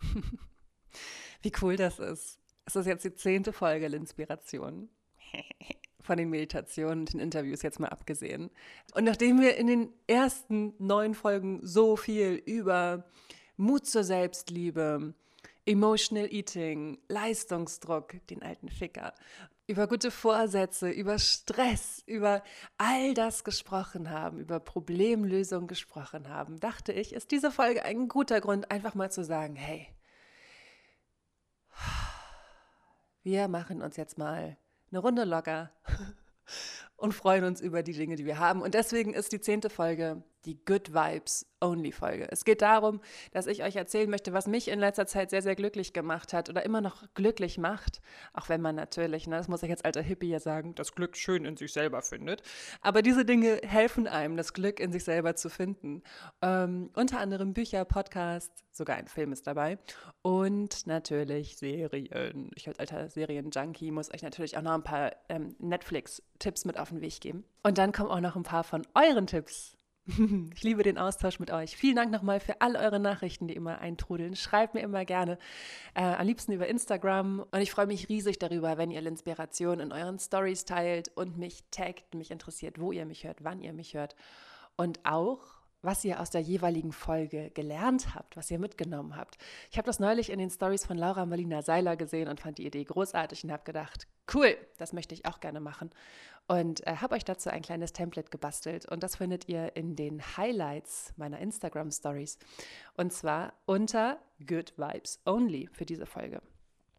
Wie cool das ist. Es ist jetzt die zehnte Folge L'Inspiration. Von den Meditationen und den Interviews jetzt mal abgesehen. Und nachdem wir in den ersten neun Folgen so viel über Mut zur Selbstliebe, Emotional Eating, Leistungsdruck, den alten Ficker, über gute Vorsätze, über Stress, über all das gesprochen haben, über Problemlösung gesprochen haben, dachte ich, ist diese Folge ein guter Grund, einfach mal zu sagen, hey, wir machen uns jetzt mal eine Runde locker und freuen uns über die Dinge, die wir haben. Und deswegen ist die zehnte Folge die Good Vibes Only Folge. Es geht darum, dass ich euch erzählen möchte, was mich in letzter Zeit sehr, sehr glücklich gemacht hat oder immer noch glücklich macht. Auch wenn man natürlich, ne, das muss ich als alter Hippie ja sagen, das Glück schön in sich selber findet. Aber diese Dinge helfen einem, das Glück in sich selber zu finden. Ähm, unter anderem Bücher, Podcasts, sogar ein Film ist dabei. Und natürlich Serien. Ich als alter Serien-Junkie muss euch natürlich auch noch ein paar ähm, Netflix-Tipps mit auf den Weg geben. Und dann kommen auch noch ein paar von euren Tipps ich liebe den Austausch mit euch. Vielen Dank nochmal für all eure Nachrichten, die immer eintrudeln. Schreibt mir immer gerne, äh, am liebsten über Instagram. Und ich freue mich riesig darüber, wenn ihr Inspiration in euren Stories teilt und mich taggt. Mich interessiert, wo ihr mich hört, wann ihr mich hört. Und auch, was ihr aus der jeweiligen Folge gelernt habt, was ihr mitgenommen habt. Ich habe das neulich in den Stories von Laura Marlina Seiler gesehen und fand die Idee großartig und habe gedacht, cool, das möchte ich auch gerne machen und äh, habe euch dazu ein kleines Template gebastelt und das findet ihr in den Highlights meiner Instagram Stories und zwar unter Good Vibes Only für diese Folge.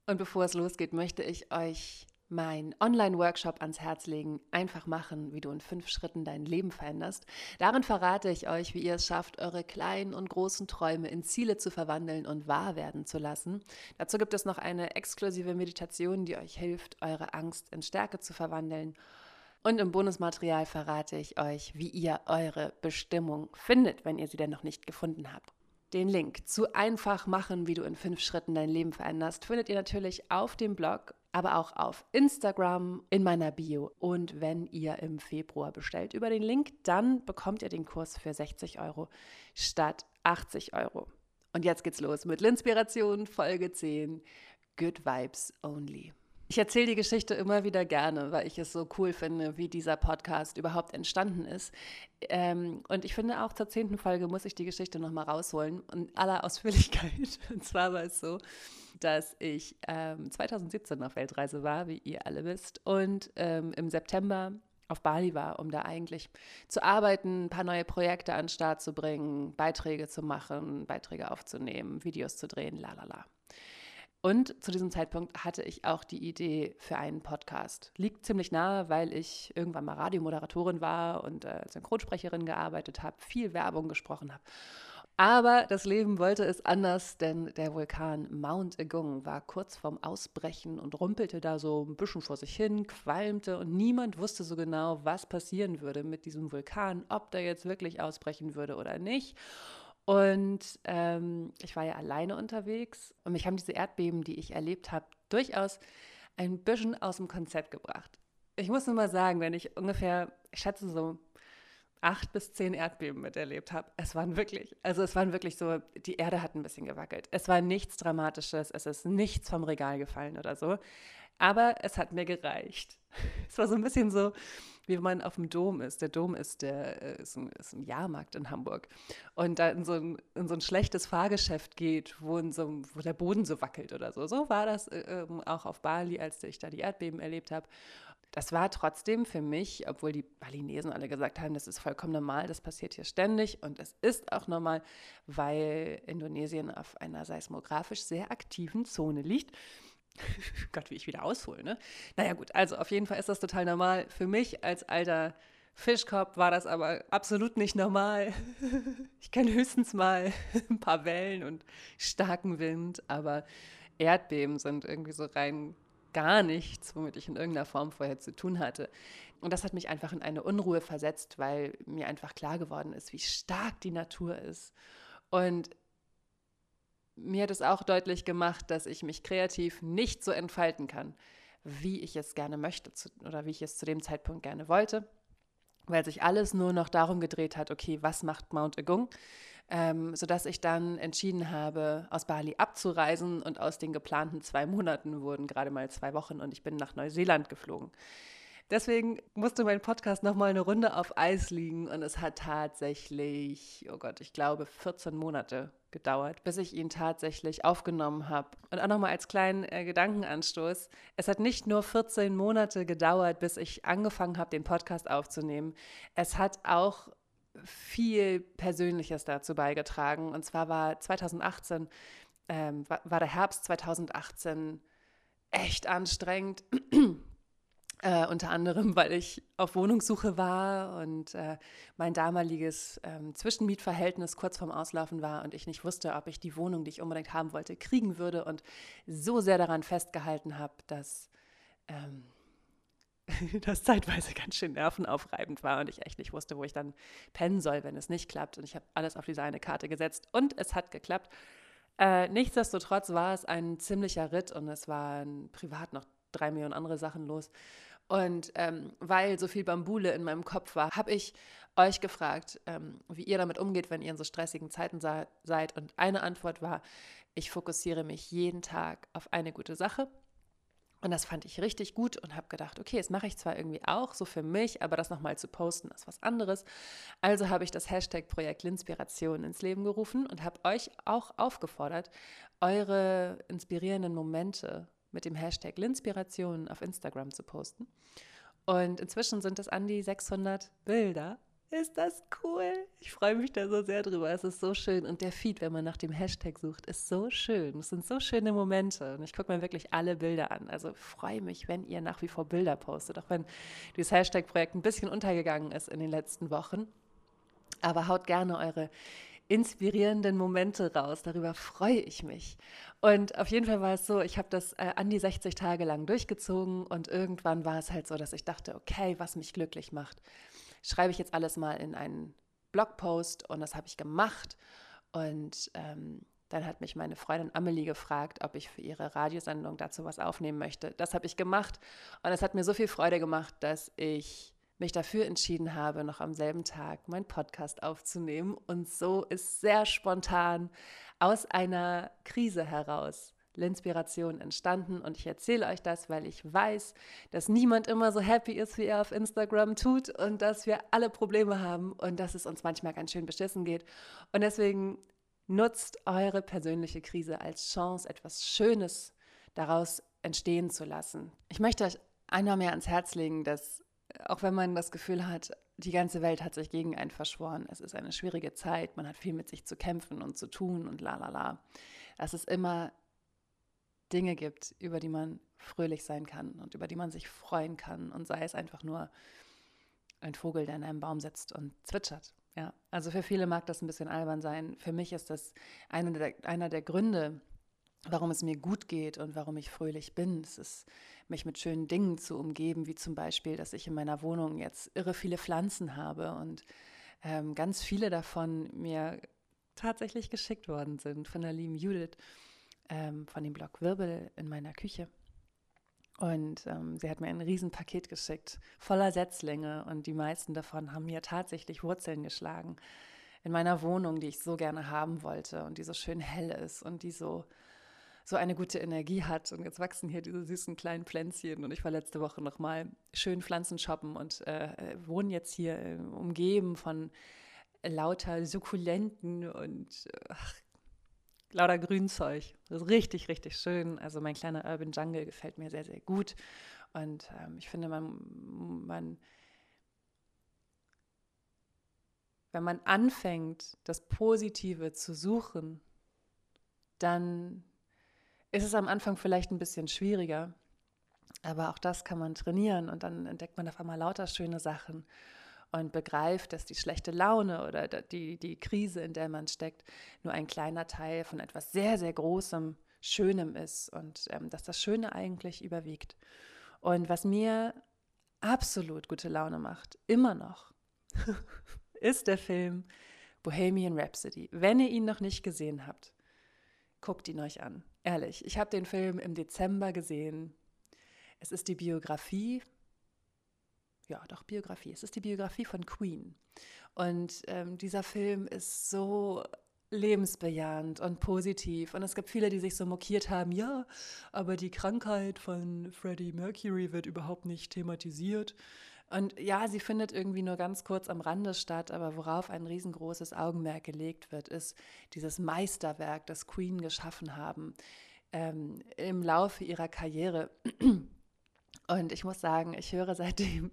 Und bevor es losgeht, möchte ich euch mein Online-Workshop ans Herz legen, einfach machen, wie du in fünf Schritten dein Leben veränderst. Darin verrate ich euch, wie ihr es schafft, eure kleinen und großen Träume in Ziele zu verwandeln und wahr werden zu lassen. Dazu gibt es noch eine exklusive Meditation, die euch hilft, eure Angst in Stärke zu verwandeln und im Bonusmaterial verrate ich euch, wie ihr eure Bestimmung findet, wenn ihr sie denn noch nicht gefunden habt. Den Link zu einfach machen, wie du in fünf Schritten dein Leben veränderst, findet ihr natürlich auf dem Blog, aber auch auf Instagram in meiner Bio. Und wenn ihr im Februar bestellt über den Link, dann bekommt ihr den Kurs für 60 Euro statt 80 Euro. Und jetzt geht's los mit L'Inspiration Folge 10 Good Vibes Only. Ich erzähle die Geschichte immer wieder gerne, weil ich es so cool finde, wie dieser Podcast überhaupt entstanden ist. Ähm, und ich finde auch zur zehnten Folge muss ich die Geschichte nochmal rausholen und aller Ausführlichkeit. Und zwar war es so, dass ich ähm, 2017 auf Weltreise war, wie ihr alle wisst, und ähm, im September auf Bali war, um da eigentlich zu arbeiten, ein paar neue Projekte an den Start zu bringen, Beiträge zu machen, Beiträge aufzunehmen, Videos zu drehen, la la la. Und zu diesem Zeitpunkt hatte ich auch die Idee für einen Podcast. Liegt ziemlich nahe, weil ich irgendwann mal Radiomoderatorin war und äh, als Synchronsprecherin gearbeitet habe, viel Werbung gesprochen habe. Aber das Leben wollte es anders, denn der Vulkan Mount Agung war kurz vorm Ausbrechen und rumpelte da so ein bisschen vor sich hin, qualmte und niemand wusste so genau, was passieren würde mit diesem Vulkan, ob der jetzt wirklich ausbrechen würde oder nicht. Und ähm, ich war ja alleine unterwegs und mich haben diese Erdbeben, die ich erlebt habe, durchaus ein bisschen aus dem Konzept gebracht. Ich muss nur mal sagen, wenn ich ungefähr, ich schätze so acht bis zehn Erdbeben miterlebt habe, es waren wirklich, also es waren wirklich so, die Erde hat ein bisschen gewackelt. Es war nichts Dramatisches, es ist nichts vom Regal gefallen oder so. Aber es hat mir gereicht. Es war so ein bisschen so, wie man auf dem Dom ist. Der Dom ist, der, äh, ist, ein, ist ein Jahrmarkt in Hamburg. Und da in so, ein, in so ein schlechtes Fahrgeschäft geht, wo, so, wo der Boden so wackelt oder so. So war das äh, ähm, auch auf Bali, als ich da die Erdbeben erlebt habe. Das war trotzdem für mich, obwohl die Balinesen alle gesagt haben, das ist vollkommen normal, das passiert hier ständig und es ist auch normal, weil Indonesien auf einer seismografisch sehr aktiven Zone liegt. Gott, wie ich wieder aushole, ne? Naja, gut, also auf jeden Fall ist das total normal. Für mich als alter Fischkopf war das aber absolut nicht normal. Ich kenne höchstens mal ein paar Wellen und starken Wind, aber Erdbeben sind irgendwie so rein gar nichts, womit ich in irgendeiner Form vorher zu tun hatte. Und das hat mich einfach in eine Unruhe versetzt, weil mir einfach klar geworden ist, wie stark die Natur ist. Und mir hat es auch deutlich gemacht, dass ich mich kreativ nicht so entfalten kann, wie ich es gerne möchte oder wie ich es zu dem Zeitpunkt gerne wollte, weil sich alles nur noch darum gedreht hat, okay, was macht Mount Agung? ähm, sodass ich dann entschieden habe, aus Bali abzureisen und aus den geplanten zwei Monaten wurden gerade mal zwei Wochen und ich bin nach Neuseeland geflogen. Deswegen musste mein Podcast nochmal eine Runde auf Eis liegen und es hat tatsächlich, oh Gott, ich glaube 14 Monate gedauert, bis ich ihn tatsächlich aufgenommen habe. Und auch nochmal als kleinen äh, Gedankenanstoß, es hat nicht nur 14 Monate gedauert, bis ich angefangen habe, den Podcast aufzunehmen. Es hat auch viel Persönliches dazu beigetragen. Und zwar war 2018, ähm, war, war der Herbst 2018 echt anstrengend. Äh, unter anderem, weil ich auf Wohnungssuche war und äh, mein damaliges ähm, Zwischenmietverhältnis kurz vorm Auslaufen war und ich nicht wusste, ob ich die Wohnung, die ich unbedingt haben wollte, kriegen würde und so sehr daran festgehalten habe, dass ähm, das zeitweise ganz schön nervenaufreibend war und ich echt nicht wusste, wo ich dann pennen soll, wenn es nicht klappt. Und ich habe alles auf diese eine Karte gesetzt und es hat geklappt. Äh, nichtsdestotrotz war es ein ziemlicher Ritt und es waren privat noch drei Millionen andere Sachen los. Und ähm, weil so viel Bambule in meinem Kopf war, habe ich euch gefragt, ähm, wie ihr damit umgeht, wenn ihr in so stressigen Zeiten seid. Und eine Antwort war, ich fokussiere mich jeden Tag auf eine gute Sache. Und das fand ich richtig gut und habe gedacht, okay, das mache ich zwar irgendwie auch so für mich, aber das nochmal zu posten ist was anderes. Also habe ich das Hashtag Projekt Linspiration ins Leben gerufen und habe euch auch aufgefordert, eure inspirierenden Momente mit dem Hashtag Linspiration auf Instagram zu posten. Und inzwischen sind es an die 600 Bilder. Ist das cool? Ich freue mich da so sehr drüber. Es ist so schön. Und der Feed, wenn man nach dem Hashtag sucht, ist so schön. Es sind so schöne Momente. Und ich gucke mir wirklich alle Bilder an. Also freue mich, wenn ihr nach wie vor Bilder postet. Auch wenn dieses Hashtag-Projekt ein bisschen untergegangen ist in den letzten Wochen. Aber haut gerne eure inspirierenden Momente raus. Darüber freue ich mich. Und auf jeden Fall war es so, ich habe das äh, an die 60 Tage lang durchgezogen und irgendwann war es halt so, dass ich dachte, okay, was mich glücklich macht, schreibe ich jetzt alles mal in einen Blogpost und das habe ich gemacht. Und ähm, dann hat mich meine Freundin Amelie gefragt, ob ich für ihre Radiosendung dazu was aufnehmen möchte. Das habe ich gemacht und es hat mir so viel Freude gemacht, dass ich mich dafür entschieden habe, noch am selben Tag meinen Podcast aufzunehmen. Und so ist sehr spontan aus einer Krise heraus L'inspiration entstanden. Und ich erzähle euch das, weil ich weiß, dass niemand immer so happy ist, wie er auf Instagram tut und dass wir alle Probleme haben und dass es uns manchmal ganz schön beschissen geht. Und deswegen nutzt eure persönliche Krise als Chance, etwas Schönes daraus entstehen zu lassen. Ich möchte euch einmal mehr ans Herz legen, dass auch wenn man das Gefühl hat, die ganze Welt hat sich gegen einen verschworen, es ist eine schwierige Zeit, man hat viel mit sich zu kämpfen und zu tun und la la la, dass es immer Dinge gibt, über die man fröhlich sein kann und über die man sich freuen kann und sei es einfach nur ein Vogel, der in einem Baum sitzt und zwitschert. Ja, also für viele mag das ein bisschen albern sein. Für mich ist das einer der, einer der Gründe, warum es mir gut geht und warum ich fröhlich bin. Es ist, mich mit schönen Dingen zu umgeben, wie zum Beispiel, dass ich in meiner Wohnung jetzt irre viele Pflanzen habe und ähm, ganz viele davon mir tatsächlich geschickt worden sind von der lieben Judith ähm, von dem Blog Wirbel in meiner Küche. Und ähm, sie hat mir ein Riesenpaket geschickt, voller Setzlinge. Und die meisten davon haben mir tatsächlich Wurzeln geschlagen. In meiner Wohnung, die ich so gerne haben wollte und die so schön hell ist und die so so eine gute Energie hat. Und jetzt wachsen hier diese süßen kleinen Pflänzchen. Und ich war letzte Woche nochmal schön Pflanzen shoppen und äh, wohne jetzt hier äh, umgeben von lauter Sukkulenten und ach, lauter Grünzeug. Das ist richtig, richtig schön. Also mein kleiner Urban Jungle gefällt mir sehr, sehr gut. Und ähm, ich finde, man, man, wenn man anfängt, das Positive zu suchen, dann ist es am Anfang vielleicht ein bisschen schwieriger. Aber auch das kann man trainieren und dann entdeckt man auf einmal lauter schöne Sachen und begreift, dass die schlechte Laune oder die, die Krise, in der man steckt, nur ein kleiner Teil von etwas sehr, sehr Großem, Schönem ist und ähm, dass das Schöne eigentlich überwiegt. Und was mir absolut gute Laune macht, immer noch, ist der Film Bohemian Rhapsody. Wenn ihr ihn noch nicht gesehen habt, guckt ihn euch an. Ehrlich, ich habe den Film im Dezember gesehen. Es ist die Biografie, ja doch Biografie, es ist die Biografie von Queen. Und ähm, dieser Film ist so lebensbejahend und positiv. Und es gibt viele, die sich so mokiert haben, ja, aber die Krankheit von Freddie Mercury wird überhaupt nicht thematisiert. Und ja, sie findet irgendwie nur ganz kurz am Rande statt, aber worauf ein riesengroßes Augenmerk gelegt wird, ist dieses Meisterwerk, das Queen geschaffen haben ähm, im Laufe ihrer Karriere. Und ich muss sagen, ich höre seitdem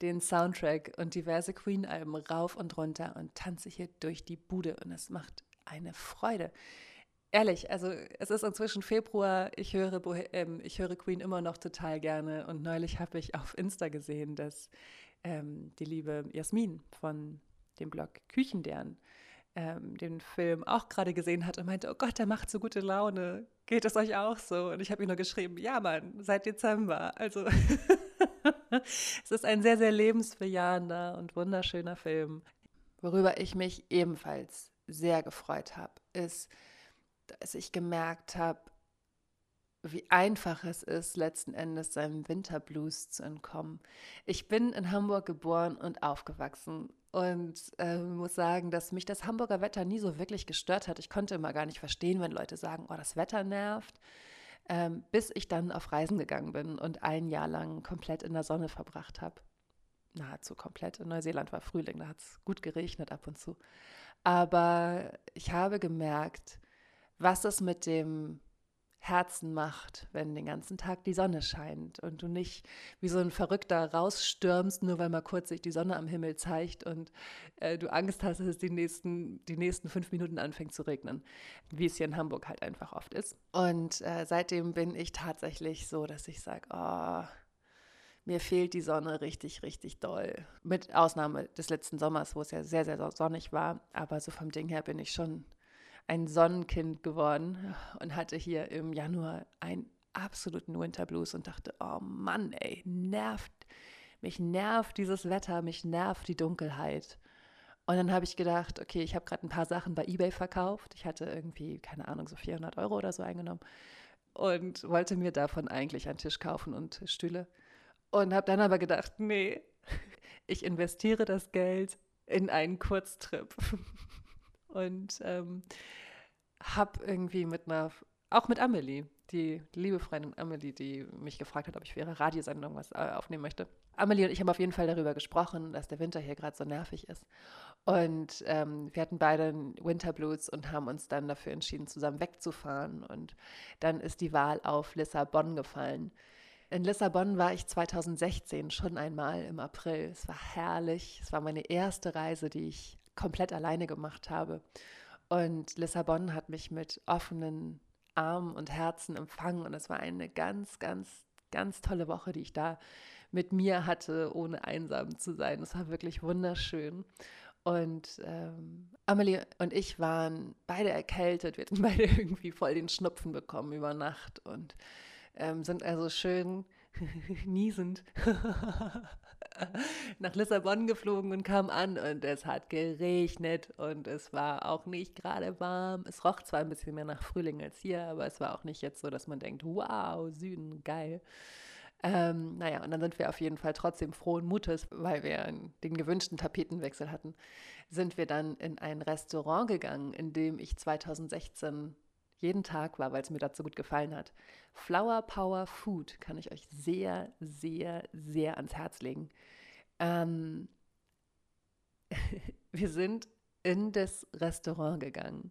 den Soundtrack und diverse Queen-Alben rauf und runter und tanze hier durch die Bude und es macht eine Freude. Ehrlich, also es ist inzwischen Februar, ich höre, ähm, ich höre Queen immer noch total gerne und neulich habe ich auf Insta gesehen, dass ähm, die liebe Jasmin von dem Blog Küchendern ähm, den Film auch gerade gesehen hat und meinte, oh Gott, der macht so gute Laune. Geht es euch auch so? Und ich habe ihm nur geschrieben, ja Mann, seit Dezember. Also es ist ein sehr, sehr lebensbejahender und wunderschöner Film. Worüber ich mich ebenfalls sehr gefreut habe, ist, dass ich gemerkt habe, wie einfach es ist, letzten Endes seinem Winterblues zu entkommen. Ich bin in Hamburg geboren und aufgewachsen und äh, muss sagen, dass mich das Hamburger Wetter nie so wirklich gestört hat. Ich konnte immer gar nicht verstehen, wenn Leute sagen, oh, das Wetter nervt, ähm, bis ich dann auf Reisen gegangen bin und ein Jahr lang komplett in der Sonne verbracht habe. Nahezu komplett. In Neuseeland war Frühling, da hat es gut geregnet ab und zu. Aber ich habe gemerkt, was es mit dem Herzen macht, wenn den ganzen Tag die Sonne scheint und du nicht wie so ein Verrückter rausstürmst, nur weil mal kurz sich die Sonne am Himmel zeigt und äh, du Angst hast, dass es die nächsten, die nächsten fünf Minuten anfängt zu regnen, wie es hier in Hamburg halt einfach oft ist. Und äh, seitdem bin ich tatsächlich so, dass ich sage, oh, mir fehlt die Sonne richtig, richtig doll. Mit Ausnahme des letzten Sommers, wo es ja sehr, sehr sonnig war. Aber so vom Ding her bin ich schon ein Sonnenkind geworden und hatte hier im Januar einen absoluten Winterblues und dachte, oh Mann, ey, nervt, mich nervt dieses Wetter, mich nervt die Dunkelheit. Und dann habe ich gedacht, okay, ich habe gerade ein paar Sachen bei eBay verkauft. Ich hatte irgendwie, keine Ahnung, so 400 Euro oder so eingenommen und wollte mir davon eigentlich einen Tisch kaufen und Stühle. Und habe dann aber gedacht, nee, ich investiere das Geld in einen Kurztrip. Und ähm, habe irgendwie mit einer, auch mit Amelie, die, liebe Freundin Amelie, die mich gefragt hat, ob ich für ihre Radiosendung was äh, aufnehmen möchte. Amelie und ich haben auf jeden Fall darüber gesprochen, dass der Winter hier gerade so nervig ist. Und ähm, wir hatten beide einen Winterblues und haben uns dann dafür entschieden, zusammen wegzufahren. Und dann ist die Wahl auf Lissabon gefallen. In Lissabon war ich 2016 schon einmal im April. Es war herrlich. Es war meine erste Reise, die ich komplett alleine gemacht habe. Und Lissabon hat mich mit offenen Armen und Herzen empfangen und es war eine ganz, ganz, ganz tolle Woche, die ich da mit mir hatte, ohne einsam zu sein. Es war wirklich wunderschön. Und ähm, Amelie und ich waren beide erkältet. Wir hatten beide irgendwie voll den Schnupfen bekommen über Nacht und ähm, sind also schön niesend nach Lissabon geflogen und kam an und es hat geregnet und es war auch nicht gerade warm. Es roch zwar ein bisschen mehr nach Frühling als hier, aber es war auch nicht jetzt so, dass man denkt, wow, Süden, geil. Ähm, naja, und dann sind wir auf jeden Fall trotzdem frohen Mutes, weil wir den gewünschten Tapetenwechsel hatten, sind wir dann in ein Restaurant gegangen, in dem ich 2016 jeden Tag war, weil es mir dazu gut gefallen hat. Flower Power Food kann ich euch sehr, sehr, sehr ans Herz legen. Ähm, wir sind in das Restaurant gegangen.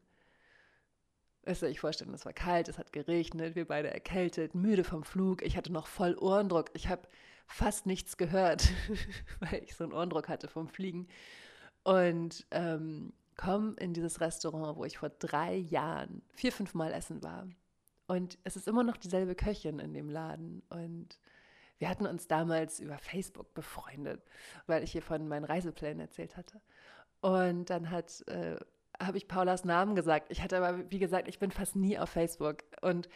Es soll ich vorstellen, es war kalt, es hat geregnet, wir beide erkältet, müde vom Flug. Ich hatte noch voll Ohrendruck. Ich habe fast nichts gehört, weil ich so einen Ohrendruck hatte vom Fliegen. Und ähm, komme in dieses Restaurant, wo ich vor drei Jahren vier, fünf Mal essen war. Und es ist immer noch dieselbe Köchin in dem Laden. Und wir hatten uns damals über Facebook befreundet, weil ich ihr von meinen Reiseplänen erzählt hatte. Und dann hat, äh, habe ich Paulas Namen gesagt. Ich hatte aber, wie gesagt, ich bin fast nie auf Facebook. Und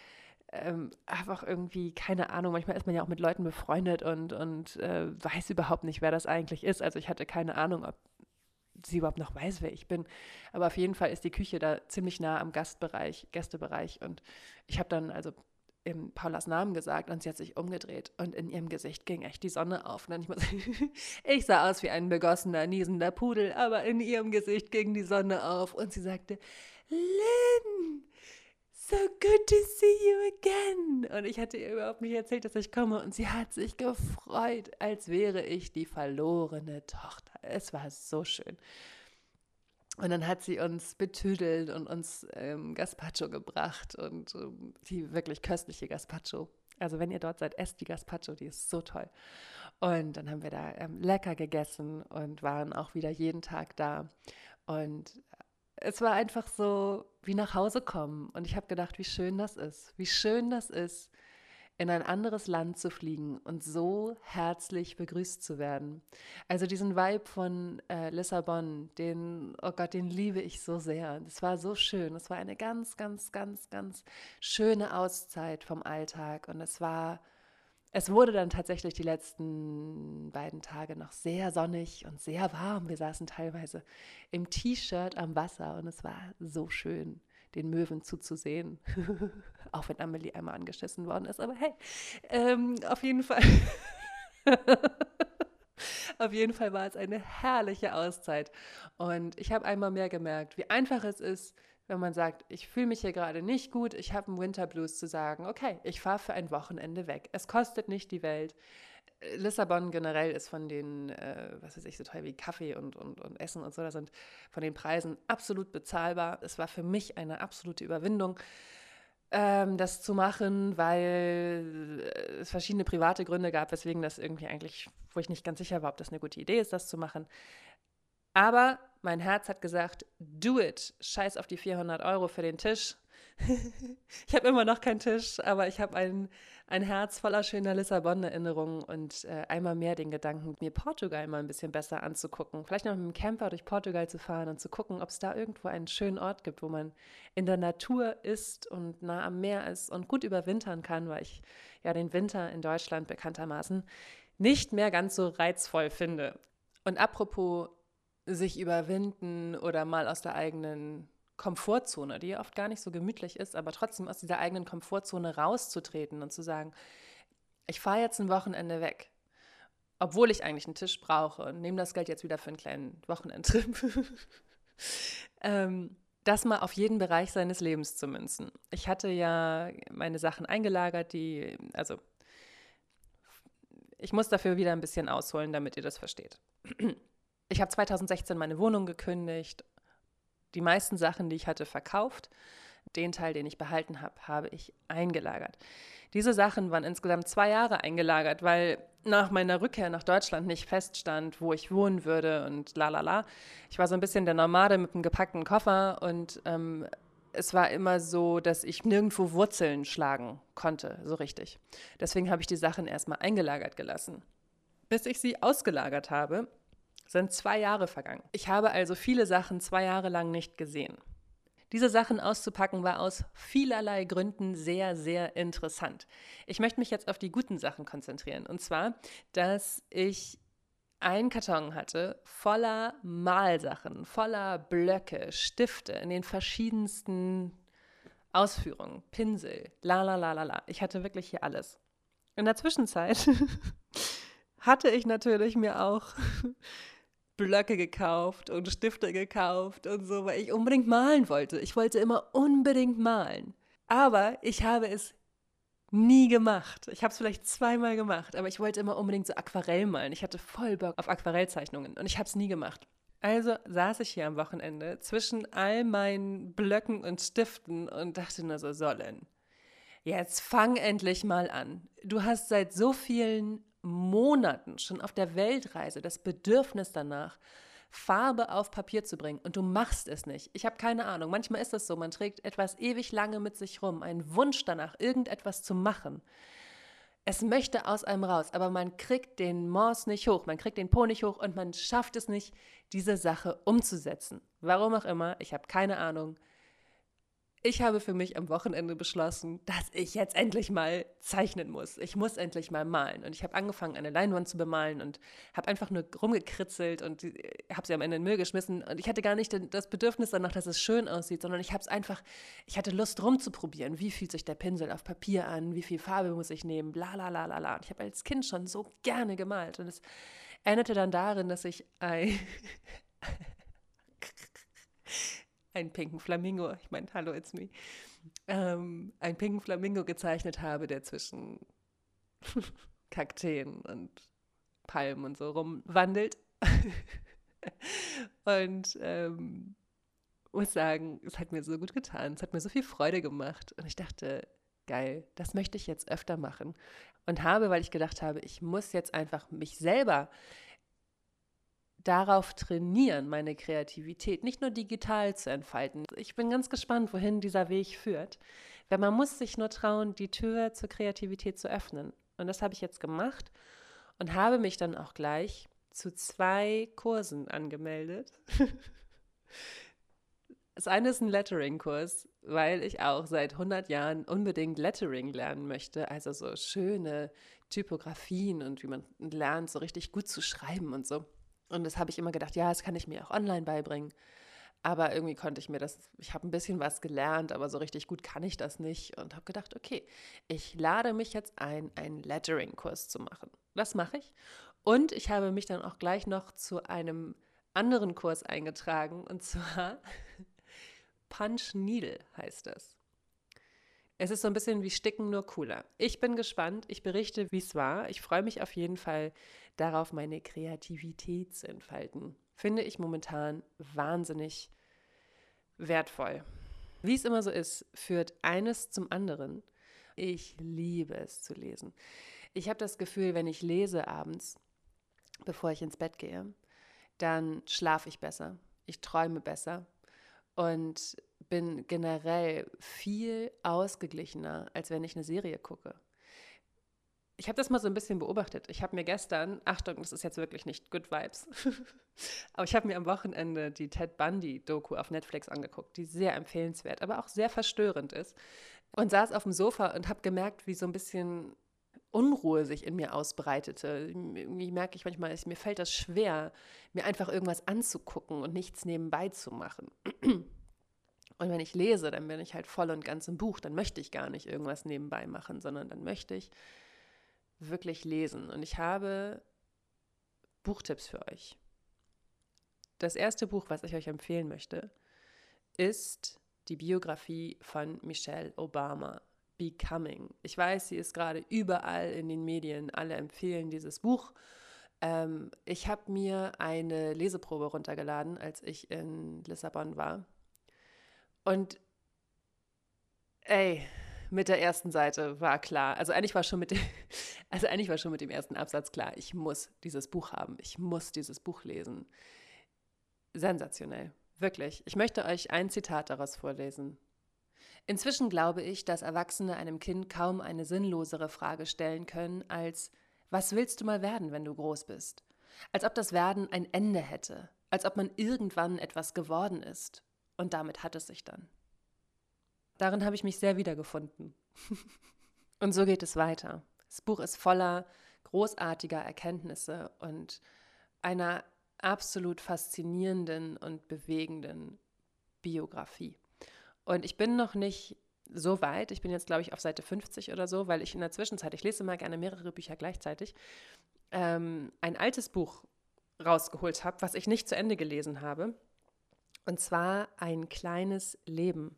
ähm, habe auch irgendwie keine Ahnung. Manchmal ist man ja auch mit Leuten befreundet und, und äh, weiß überhaupt nicht, wer das eigentlich ist. Also ich hatte keine Ahnung, ob sie überhaupt noch weiß, wer ich bin. Aber auf jeden Fall ist die Küche da ziemlich nah am Gastbereich, Gästebereich. Und ich habe dann also im Paulas Namen gesagt und sie hat sich umgedreht und in ihrem Gesicht ging echt die Sonne auf. Und ich, muss, ich sah aus wie ein begossener, niesender Pudel, aber in ihrem Gesicht ging die Sonne auf und sie sagte, Lynn, so good to see you again. Und ich hatte ihr überhaupt nicht erzählt, dass ich komme und sie hat sich gefreut, als wäre ich die verlorene Tochter. Es war so schön. Und dann hat sie uns betüdelt und uns ähm, Gazpacho gebracht und ähm, die wirklich köstliche Gazpacho. Also wenn ihr dort seid, esst die Gazpacho, die ist so toll. Und dann haben wir da ähm, lecker gegessen und waren auch wieder jeden Tag da. Und es war einfach so wie nach Hause kommen. Und ich habe gedacht, wie schön das ist. Wie schön das ist, in ein anderes Land zu fliegen und so herzlich begrüßt zu werden. Also diesen Vibe von äh, Lissabon, den, oh Gott, den liebe ich so sehr. Das war so schön. Es war eine ganz, ganz, ganz, ganz schöne Auszeit vom Alltag und es war es wurde dann tatsächlich die letzten beiden Tage noch sehr sonnig und sehr warm. Wir saßen teilweise im T-Shirt am Wasser und es war so schön den Möwen zuzusehen. Auch wenn Amelie einmal angeschissen worden ist, aber hey, ähm, auf jeden Fall. auf jeden Fall war es eine herrliche Auszeit. Und ich habe einmal mehr gemerkt, wie einfach es ist, wenn man sagt, ich fühle mich hier gerade nicht gut, ich habe einen Winterblues, zu sagen, okay, ich fahre für ein Wochenende weg. Es kostet nicht die Welt. Lissabon generell ist von den, äh, was weiß ich, so toll wie Kaffee und, und, und Essen und so, da sind von den Preisen absolut bezahlbar. Es war für mich eine absolute Überwindung, ähm, das zu machen, weil es verschiedene private Gründe gab, weswegen das irgendwie eigentlich, wo ich nicht ganz sicher war, ob das eine gute Idee ist, das zu machen. Aber mein Herz hat gesagt, do it. Scheiß auf die 400 Euro für den Tisch. ich habe immer noch keinen Tisch, aber ich habe ein, ein Herz voller schöner Lissabon-Erinnerungen und äh, einmal mehr den Gedanken, mir Portugal mal ein bisschen besser anzugucken. Vielleicht noch mit dem Camper durch Portugal zu fahren und zu gucken, ob es da irgendwo einen schönen Ort gibt, wo man in der Natur ist und nah am Meer ist und gut überwintern kann, weil ich ja den Winter in Deutschland bekanntermaßen nicht mehr ganz so reizvoll finde. Und apropos sich überwinden oder mal aus der eigenen Komfortzone, die oft gar nicht so gemütlich ist, aber trotzdem aus dieser eigenen Komfortzone rauszutreten und zu sagen, ich fahre jetzt ein Wochenende weg, obwohl ich eigentlich einen Tisch brauche und nehme das Geld jetzt wieder für einen kleinen Wochenendtrip. ähm, das mal auf jeden Bereich seines Lebens zu münzen. Ich hatte ja meine Sachen eingelagert, die, also ich muss dafür wieder ein bisschen ausholen, damit ihr das versteht. Ich habe 2016 meine Wohnung gekündigt die meisten Sachen, die ich hatte, verkauft. Den Teil, den ich behalten habe, habe ich eingelagert. Diese Sachen waren insgesamt zwei Jahre eingelagert, weil nach meiner Rückkehr nach Deutschland nicht feststand, wo ich wohnen würde und la la la. Ich war so ein bisschen der Nomade mit einem gepackten Koffer und ähm, es war immer so, dass ich nirgendwo Wurzeln schlagen konnte, so richtig. Deswegen habe ich die Sachen erstmal eingelagert gelassen. Bis ich sie ausgelagert habe, sind zwei Jahre vergangen. Ich habe also viele Sachen zwei Jahre lang nicht gesehen. Diese Sachen auszupacken war aus vielerlei Gründen sehr, sehr interessant. Ich möchte mich jetzt auf die guten Sachen konzentrieren. Und zwar, dass ich einen Karton hatte voller Malsachen, voller Blöcke, Stifte in den verschiedensten Ausführungen, Pinsel, la la la la la. Ich hatte wirklich hier alles. In der Zwischenzeit hatte ich natürlich mir auch Blöcke gekauft und Stifte gekauft und so, weil ich unbedingt malen wollte. Ich wollte immer unbedingt malen. Aber ich habe es nie gemacht. Ich habe es vielleicht zweimal gemacht, aber ich wollte immer unbedingt so Aquarell malen. Ich hatte voll Bock auf Aquarellzeichnungen und ich habe es nie gemacht. Also saß ich hier am Wochenende zwischen all meinen Blöcken und Stiften und dachte nur so, Sollen, jetzt fang endlich mal an. Du hast seit so vielen Monaten schon auf der Weltreise das Bedürfnis danach, Farbe auf Papier zu bringen und du machst es nicht. Ich habe keine Ahnung. Manchmal ist es so, man trägt etwas ewig lange mit sich rum, einen Wunsch danach, irgendetwas zu machen. Es möchte aus einem raus, aber man kriegt den Mors nicht hoch, man kriegt den Po nicht hoch und man schafft es nicht, diese Sache umzusetzen. Warum auch immer, ich habe keine Ahnung. Ich habe für mich am Wochenende beschlossen, dass ich jetzt endlich mal zeichnen muss. Ich muss endlich mal malen. Und ich habe angefangen, eine Leinwand zu bemalen und habe einfach nur rumgekritzelt und habe sie am Ende in den Müll geschmissen. Und ich hatte gar nicht das Bedürfnis danach, dass es schön aussieht, sondern ich habe es einfach, ich hatte Lust rumzuprobieren. Wie fühlt sich der Pinsel auf Papier an? Wie viel Farbe muss ich nehmen? Bla, la, la, la, la. Und ich habe als Kind schon so gerne gemalt. Und es endete dann darin, dass ich ein einen pinken Flamingo, ich meine, hallo, it's me, ähm, einen pinken Flamingo gezeichnet habe, der zwischen Kakteen und Palmen und so rumwandelt. und ähm, muss sagen, es hat mir so gut getan, es hat mir so viel Freude gemacht. Und ich dachte, geil, das möchte ich jetzt öfter machen. Und habe, weil ich gedacht habe, ich muss jetzt einfach mich selber darauf trainieren, meine Kreativität nicht nur digital zu entfalten. Ich bin ganz gespannt, wohin dieser Weg führt. Weil man muss sich nur trauen, die Tür zur Kreativität zu öffnen. Und das habe ich jetzt gemacht und habe mich dann auch gleich zu zwei Kursen angemeldet. Das eine ist ein Lettering-Kurs, weil ich auch seit 100 Jahren unbedingt Lettering lernen möchte, also so schöne Typografien und wie man lernt, so richtig gut zu schreiben und so. Und das habe ich immer gedacht, ja, das kann ich mir auch online beibringen. Aber irgendwie konnte ich mir das, ich habe ein bisschen was gelernt, aber so richtig gut kann ich das nicht. Und habe gedacht, okay, ich lade mich jetzt ein, einen Lettering-Kurs zu machen. Das mache ich. Und ich habe mich dann auch gleich noch zu einem anderen Kurs eingetragen. Und zwar Punch Needle heißt das. Es ist so ein bisschen wie Sticken, nur cooler. Ich bin gespannt. Ich berichte, wie es war. Ich freue mich auf jeden Fall darauf, meine Kreativität zu entfalten. Finde ich momentan wahnsinnig wertvoll. Wie es immer so ist, führt eines zum anderen. Ich liebe es zu lesen. Ich habe das Gefühl, wenn ich lese abends, bevor ich ins Bett gehe, dann schlafe ich besser. Ich träume besser und bin generell viel ausgeglichener, als wenn ich eine Serie gucke. Ich habe das mal so ein bisschen beobachtet. Ich habe mir gestern, Achtung, das ist jetzt wirklich nicht Good Vibes, aber ich habe mir am Wochenende die Ted Bundy-Doku auf Netflix angeguckt, die sehr empfehlenswert, aber auch sehr verstörend ist. Und saß auf dem Sofa und habe gemerkt, wie so ein bisschen Unruhe sich in mir ausbreitete. Irgendwie merke ich manchmal, mir fällt das schwer, mir einfach irgendwas anzugucken und nichts nebenbei zu machen. Und wenn ich lese, dann bin ich halt voll und ganz im Buch. Dann möchte ich gar nicht irgendwas nebenbei machen, sondern dann möchte ich wirklich lesen. Und ich habe Buchtipps für euch. Das erste Buch, was ich euch empfehlen möchte, ist die Biografie von Michelle Obama, Becoming. Ich weiß, sie ist gerade überall in den Medien. Alle empfehlen dieses Buch. Ähm, ich habe mir eine Leseprobe runtergeladen, als ich in Lissabon war. Und ey, mit der ersten Seite war klar, also eigentlich war schon mit dem, also eigentlich war schon mit dem ersten Absatz klar, ich muss dieses Buch haben, ich muss dieses Buch lesen. Sensationell, wirklich. Ich möchte euch ein Zitat daraus vorlesen. Inzwischen glaube ich, dass Erwachsene einem Kind kaum eine sinnlosere Frage stellen können als Was willst du mal werden, wenn du groß bist? Als ob das Werden ein Ende hätte, als ob man irgendwann etwas geworden ist und damit hat es sich dann. Darin habe ich mich sehr wiedergefunden. und so geht es weiter. Das Buch ist voller großartiger Erkenntnisse und einer absolut faszinierenden und bewegenden Biografie. Und ich bin noch nicht so weit. Ich bin jetzt, glaube ich, auf Seite 50 oder so, weil ich in der Zwischenzeit, ich lese immer gerne mehrere Bücher gleichzeitig, ähm, ein altes Buch rausgeholt habe, was ich nicht zu Ende gelesen habe. Und zwar Ein kleines Leben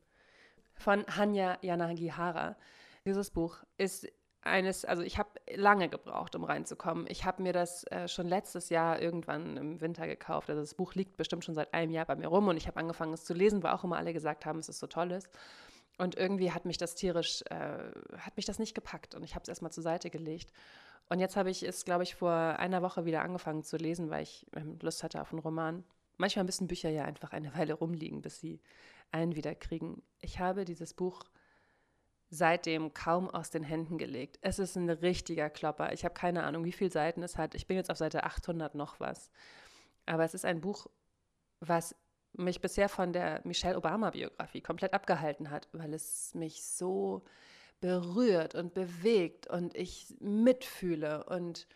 von Hanya Yanagihara. Dieses Buch ist eines, also ich habe lange gebraucht, um reinzukommen. Ich habe mir das äh, schon letztes Jahr irgendwann im Winter gekauft. Also das Buch liegt bestimmt schon seit einem Jahr bei mir rum und ich habe angefangen, es zu lesen, weil auch immer alle gesagt haben, es so toll ist. Und irgendwie hat mich das tierisch, äh, hat mich das nicht gepackt und ich habe es erstmal zur Seite gelegt. Und jetzt habe ich es, glaube ich, vor einer Woche wieder angefangen zu lesen, weil ich ähm, Lust hatte auf einen Roman. Manchmal müssen Bücher ja einfach eine Weile rumliegen, bis sie einen wieder kriegen. Ich habe dieses Buch seitdem kaum aus den Händen gelegt. Es ist ein richtiger Klopper. Ich habe keine Ahnung, wie viele Seiten es hat. Ich bin jetzt auf Seite 800 noch was. Aber es ist ein Buch, was mich bisher von der Michelle Obama-Biografie komplett abgehalten hat, weil es mich so berührt und bewegt und ich mitfühle und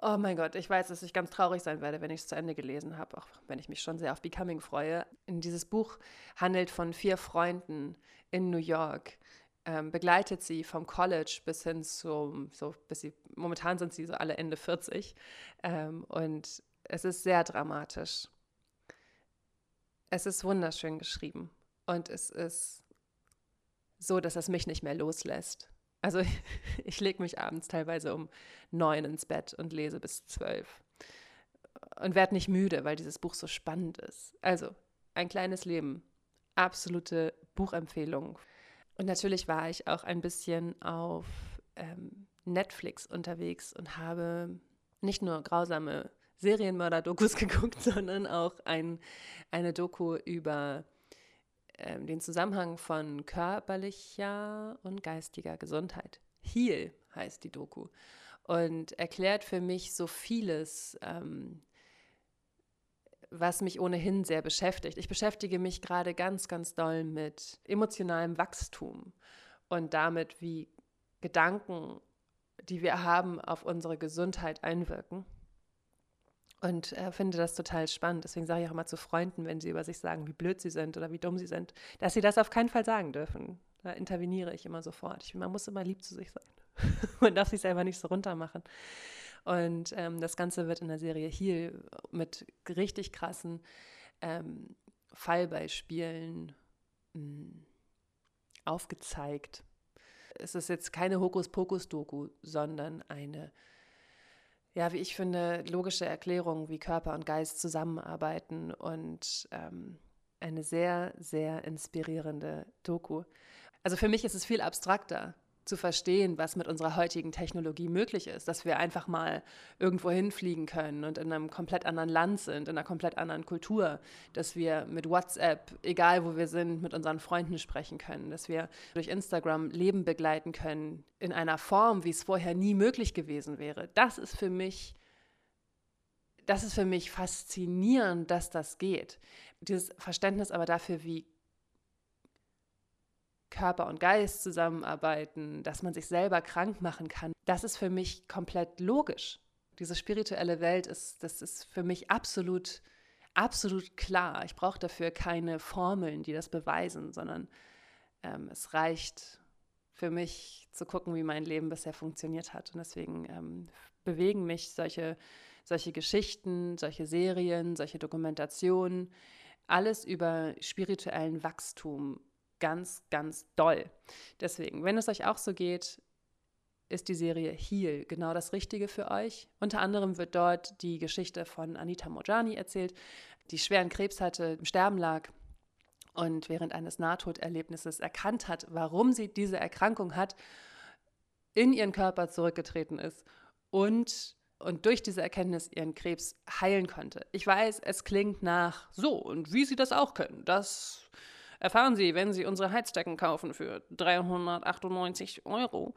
oh mein Gott, ich weiß, dass ich ganz traurig sein werde, wenn ich es zu Ende gelesen habe, auch wenn ich mich schon sehr auf Becoming freue. In dieses Buch handelt von vier Freunden in New York, ähm, begleitet sie vom College bis hin zum, so bis sie, momentan sind sie so alle Ende 40 ähm, und es ist sehr dramatisch. Es ist wunderschön geschrieben und es ist so, dass es mich nicht mehr loslässt. Also ich, ich lege mich abends teilweise um neun ins Bett und lese bis zwölf und werde nicht müde, weil dieses Buch so spannend ist. Also ein kleines Leben, absolute Buchempfehlung. Und natürlich war ich auch ein bisschen auf ähm, Netflix unterwegs und habe nicht nur grausame Serienmörder-Dokus geguckt, sondern auch ein, eine Doku über ähm, den Zusammenhang von körperlicher und geistiger Gesundheit. Heal heißt die Doku und erklärt für mich so vieles, ähm, was mich ohnehin sehr beschäftigt. Ich beschäftige mich gerade ganz, ganz doll mit emotionalem Wachstum und damit, wie Gedanken, die wir haben, auf unsere Gesundheit einwirken. Und äh, finde das total spannend. Deswegen sage ich auch mal zu Freunden, wenn sie über sich sagen, wie blöd sie sind oder wie dumm sie sind, dass sie das auf keinen Fall sagen dürfen. Da interveniere ich immer sofort. Ich, man muss immer lieb zu sich sein. man darf sich selber nicht so runter machen. Und ähm, das Ganze wird in der Serie Heal mit richtig krassen ähm, Fallbeispielen mh, hm, aufgezeigt. Es ist jetzt keine Hokuspokus-Doku, sondern eine ja, wie ich finde, logische Erklärung, wie Körper und Geist zusammenarbeiten und ähm, eine sehr, sehr inspirierende Doku. Also für mich ist es viel abstrakter zu verstehen, was mit unserer heutigen Technologie möglich ist, dass wir einfach mal irgendwo hinfliegen können und in einem komplett anderen Land sind, in einer komplett anderen Kultur, dass wir mit WhatsApp, egal wo wir sind, mit unseren Freunden sprechen können, dass wir durch Instagram Leben begleiten können in einer Form, wie es vorher nie möglich gewesen wäre. Das ist für mich das ist für mich faszinierend, dass das geht. Dieses Verständnis aber dafür, wie Körper und Geist zusammenarbeiten, dass man sich selber krank machen kann, das ist für mich komplett logisch. Diese spirituelle Welt ist, das ist für mich absolut, absolut klar. Ich brauche dafür keine Formeln, die das beweisen, sondern ähm, es reicht für mich zu gucken, wie mein Leben bisher funktioniert hat. Und deswegen ähm, bewegen mich solche, solche Geschichten, solche Serien, solche Dokumentationen, alles über spirituellen Wachstum ganz, ganz doll. Deswegen, wenn es euch auch so geht, ist die Serie Heal genau das Richtige für euch. Unter anderem wird dort die Geschichte von Anita Mojani erzählt, die schweren Krebs hatte, im Sterben lag und während eines Nahtoderlebnisses erkannt hat, warum sie diese Erkrankung hat, in ihren Körper zurückgetreten ist und, und durch diese Erkenntnis ihren Krebs heilen konnte. Ich weiß, es klingt nach so und wie sie das auch können. Das erfahren Sie, wenn Sie unsere Heizdecken kaufen für 398 Euro.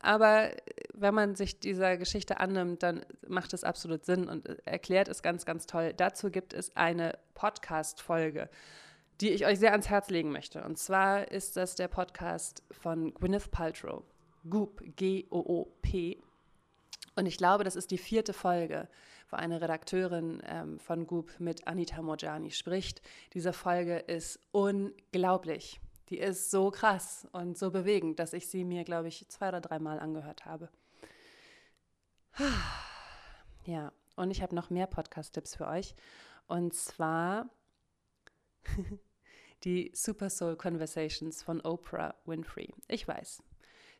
Aber wenn man sich dieser Geschichte annimmt, dann macht es absolut Sinn und erklärt es ganz, ganz toll. Dazu gibt es eine Podcast-Folge, die ich euch sehr ans Herz legen möchte. Und zwar ist das der Podcast von Gwyneth Paltrow. Goop, G-O-O-P. Und ich glaube, das ist die vierte Folge, wo eine Redakteurin ähm, von Goop mit Anita Mojani spricht. Diese Folge ist unglaublich. Die ist so krass und so bewegend, dass ich sie mir, glaube ich, zwei oder dreimal angehört habe. Ja, und ich habe noch mehr Podcast-Tipps für euch. Und zwar die Super Soul Conversations von Oprah Winfrey. Ich weiß,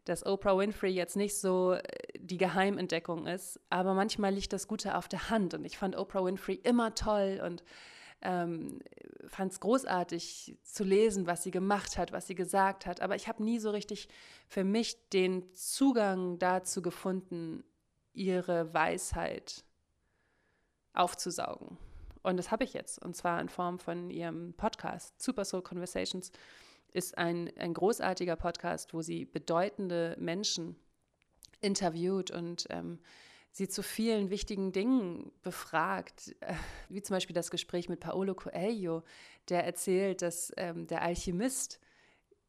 dass Oprah Winfrey jetzt nicht so äh, die Geheimentdeckung ist, aber manchmal liegt das Gute auf der Hand. Und ich fand Oprah Winfrey immer toll und ähm, fand es großartig zu lesen, was sie gemacht hat, was sie gesagt hat, aber ich habe nie so richtig für mich den Zugang dazu gefunden, ihre Weisheit aufzusaugen. Und das habe ich jetzt, und zwar in Form von ihrem Podcast, Super Soul Conversations ist ein, ein großartiger Podcast, wo sie bedeutende Menschen interviewt und ähm, sie zu vielen wichtigen Dingen befragt, äh, wie zum Beispiel das Gespräch mit Paolo Coelho, der erzählt, dass ähm, der Alchemist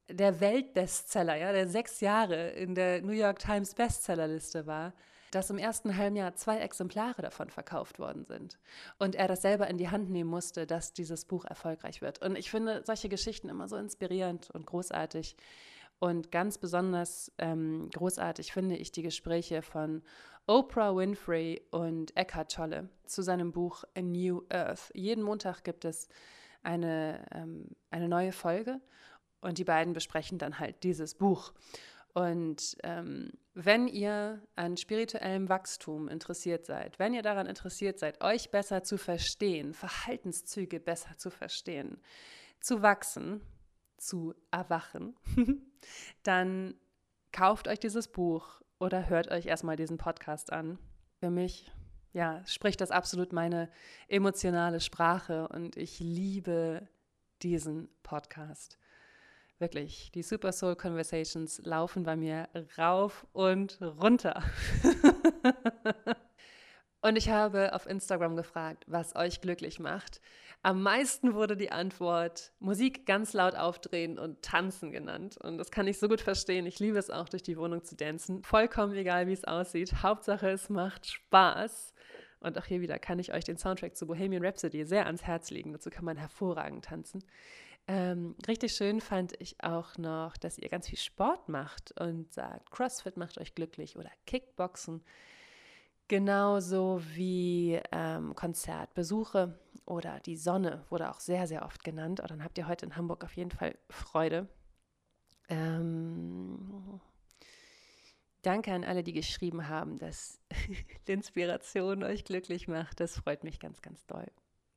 der Weltbestseller, ja, der sechs Jahre in der New York Times Bestsellerliste war, dass im ersten halben Jahr zwei Exemplare davon verkauft worden sind. Und er das selber in die Hand nehmen musste, dass dieses Buch erfolgreich wird. Und ich finde solche Geschichten immer so inspirierend und großartig. Und ganz besonders ähm, großartig finde ich die Gespräche von Oprah Winfrey und Eckhart Tolle zu seinem Buch A New Earth. Jeden Montag gibt es eine, ähm, eine neue Folge und die beiden besprechen dann halt dieses Buch. Und ähm, wenn ihr an spirituellem Wachstum interessiert seid, wenn ihr daran interessiert seid, euch besser zu verstehen, Verhaltenszüge besser zu verstehen, zu wachsen, zu erwachen, dann kauft euch dieses Buch oder hört euch erstmal diesen Podcast an. Für mich, ja, spricht das absolut meine emotionale Sprache und ich liebe diesen Podcast. Wirklich, die Super Soul Conversations laufen bei mir rauf und runter. und ich habe auf Instagram gefragt, was euch glücklich macht. Am meisten wurde die Antwort Musik ganz laut aufdrehen und tanzen genannt. Und das kann ich so gut verstehen. Ich liebe es auch, durch die Wohnung zu tanzen. Vollkommen egal, wie es aussieht. Hauptsache, es macht Spaß. Und auch hier wieder kann ich euch den Soundtrack zu Bohemian Rhapsody sehr ans Herz legen. Dazu kann man hervorragend tanzen. Ähm, richtig schön fand ich auch noch, dass ihr ganz viel Sport macht und sagt, CrossFit macht euch glücklich oder Kickboxen. Genauso wie ähm, Konzertbesuche oder die Sonne wurde auch sehr, sehr oft genannt. Oh, dann habt ihr heute in Hamburg auf jeden Fall Freude. Ähm, danke an alle, die geschrieben haben, dass die Inspiration euch glücklich macht. Das freut mich ganz, ganz doll.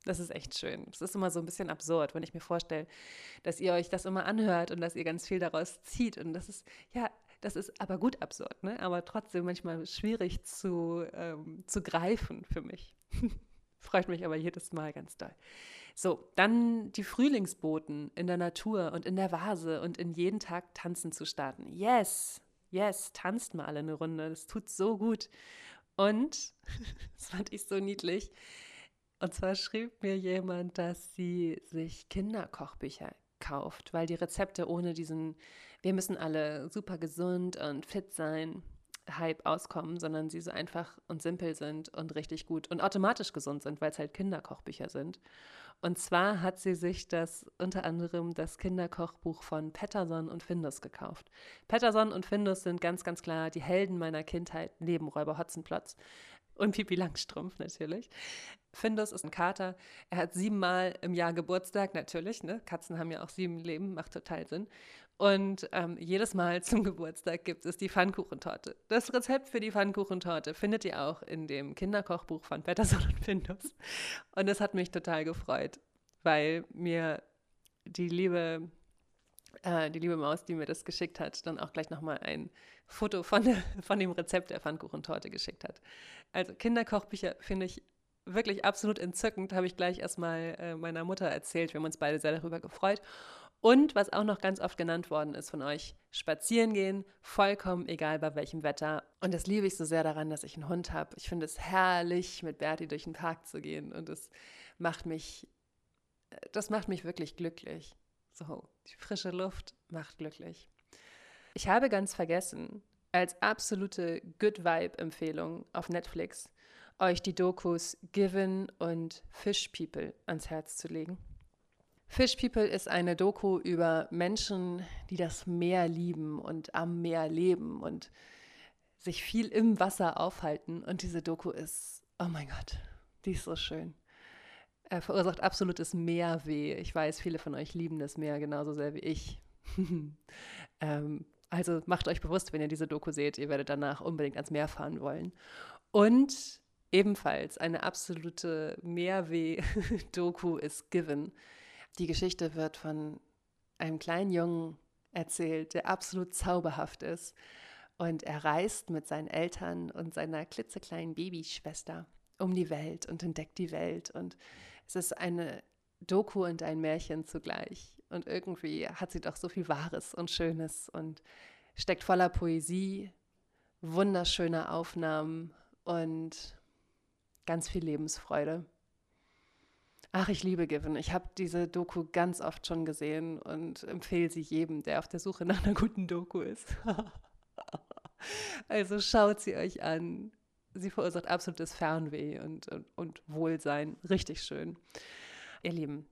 Das ist echt schön. Es ist immer so ein bisschen absurd, wenn ich mir vorstelle, dass ihr euch das immer anhört und dass ihr ganz viel daraus zieht. Und das ist, ja, das ist aber gut absurd, ne? aber trotzdem manchmal schwierig zu, ähm, zu greifen für mich. Freut mich aber jedes Mal ganz doll. So, dann die Frühlingsboten in der Natur und in der Vase und in jeden Tag tanzen zu starten. Yes, yes, tanzt mal alle eine Runde. Das tut so gut. Und, das fand ich so niedlich, und zwar schrieb mir jemand, dass sie sich Kinderkochbücher kauft, weil die Rezepte ohne diesen, wir müssen alle super gesund und fit sein, Hype auskommen, sondern sie so einfach und simpel sind und richtig gut und automatisch gesund sind, weil es halt Kinderkochbücher sind. Und zwar hat sie sich das unter anderem das Kinderkochbuch von Patterson und Findus gekauft. Patterson und Findus sind ganz, ganz klar die Helden meiner Kindheit neben Räuber Hotzenplotz und Pipi Langstrumpf natürlich. Findus ist ein Kater. Er hat siebenmal im Jahr Geburtstag, natürlich. Ne? Katzen haben ja auch sieben Leben, macht total Sinn. Und ähm, jedes Mal zum Geburtstag gibt es die Pfannkuchentorte. Das Rezept für die Pfannkuchentorte findet ihr auch in dem Kinderkochbuch von Patterson und Findus. Und es hat mich total gefreut, weil mir die liebe, äh, die liebe Maus, die mir das geschickt hat, dann auch gleich nochmal ein Foto von, von dem Rezept der Pfannkuchentorte geschickt hat. Also Kinderkochbücher finde ich wirklich absolut entzückend, habe ich gleich erstmal äh, meiner Mutter erzählt. Wir haben uns beide sehr darüber gefreut. Und was auch noch ganz oft genannt worden ist von euch, spazieren gehen, vollkommen egal bei welchem Wetter. Und das liebe ich so sehr daran, dass ich einen Hund habe. Ich finde es herrlich, mit Berti durch den Park zu gehen. Und es macht mich, das macht mich wirklich glücklich. So, die frische Luft macht glücklich. Ich habe ganz vergessen, als absolute Good Vibe-Empfehlung auf Netflix euch die Dokus Given und Fish People ans Herz zu legen. Fish People ist eine Doku über Menschen, die das Meer lieben und am Meer leben und sich viel im Wasser aufhalten. Und diese Doku ist, oh mein Gott, die ist so schön. Er verursacht absolutes Meerweh. Ich weiß, viele von euch lieben das Meer genauso sehr wie ich. ähm, also macht euch bewusst, wenn ihr diese Doku seht, ihr werdet danach unbedingt ans Meer fahren wollen. Und Ebenfalls eine absolute Mehrweh-Doku ist Given. Die Geschichte wird von einem kleinen Jungen erzählt, der absolut zauberhaft ist. Und er reist mit seinen Eltern und seiner klitzekleinen Babyschwester um die Welt und entdeckt die Welt. Und es ist eine Doku und ein Märchen zugleich. Und irgendwie hat sie doch so viel Wahres und Schönes und steckt voller Poesie, wunderschöner Aufnahmen und ganz viel Lebensfreude. Ach, ich liebe Given. Ich habe diese Doku ganz oft schon gesehen und empfehle sie jedem, der auf der Suche nach einer guten Doku ist. also schaut sie euch an. Sie verursacht absolutes Fernweh und, und, und Wohlsein. Richtig schön. Ihr Lieben,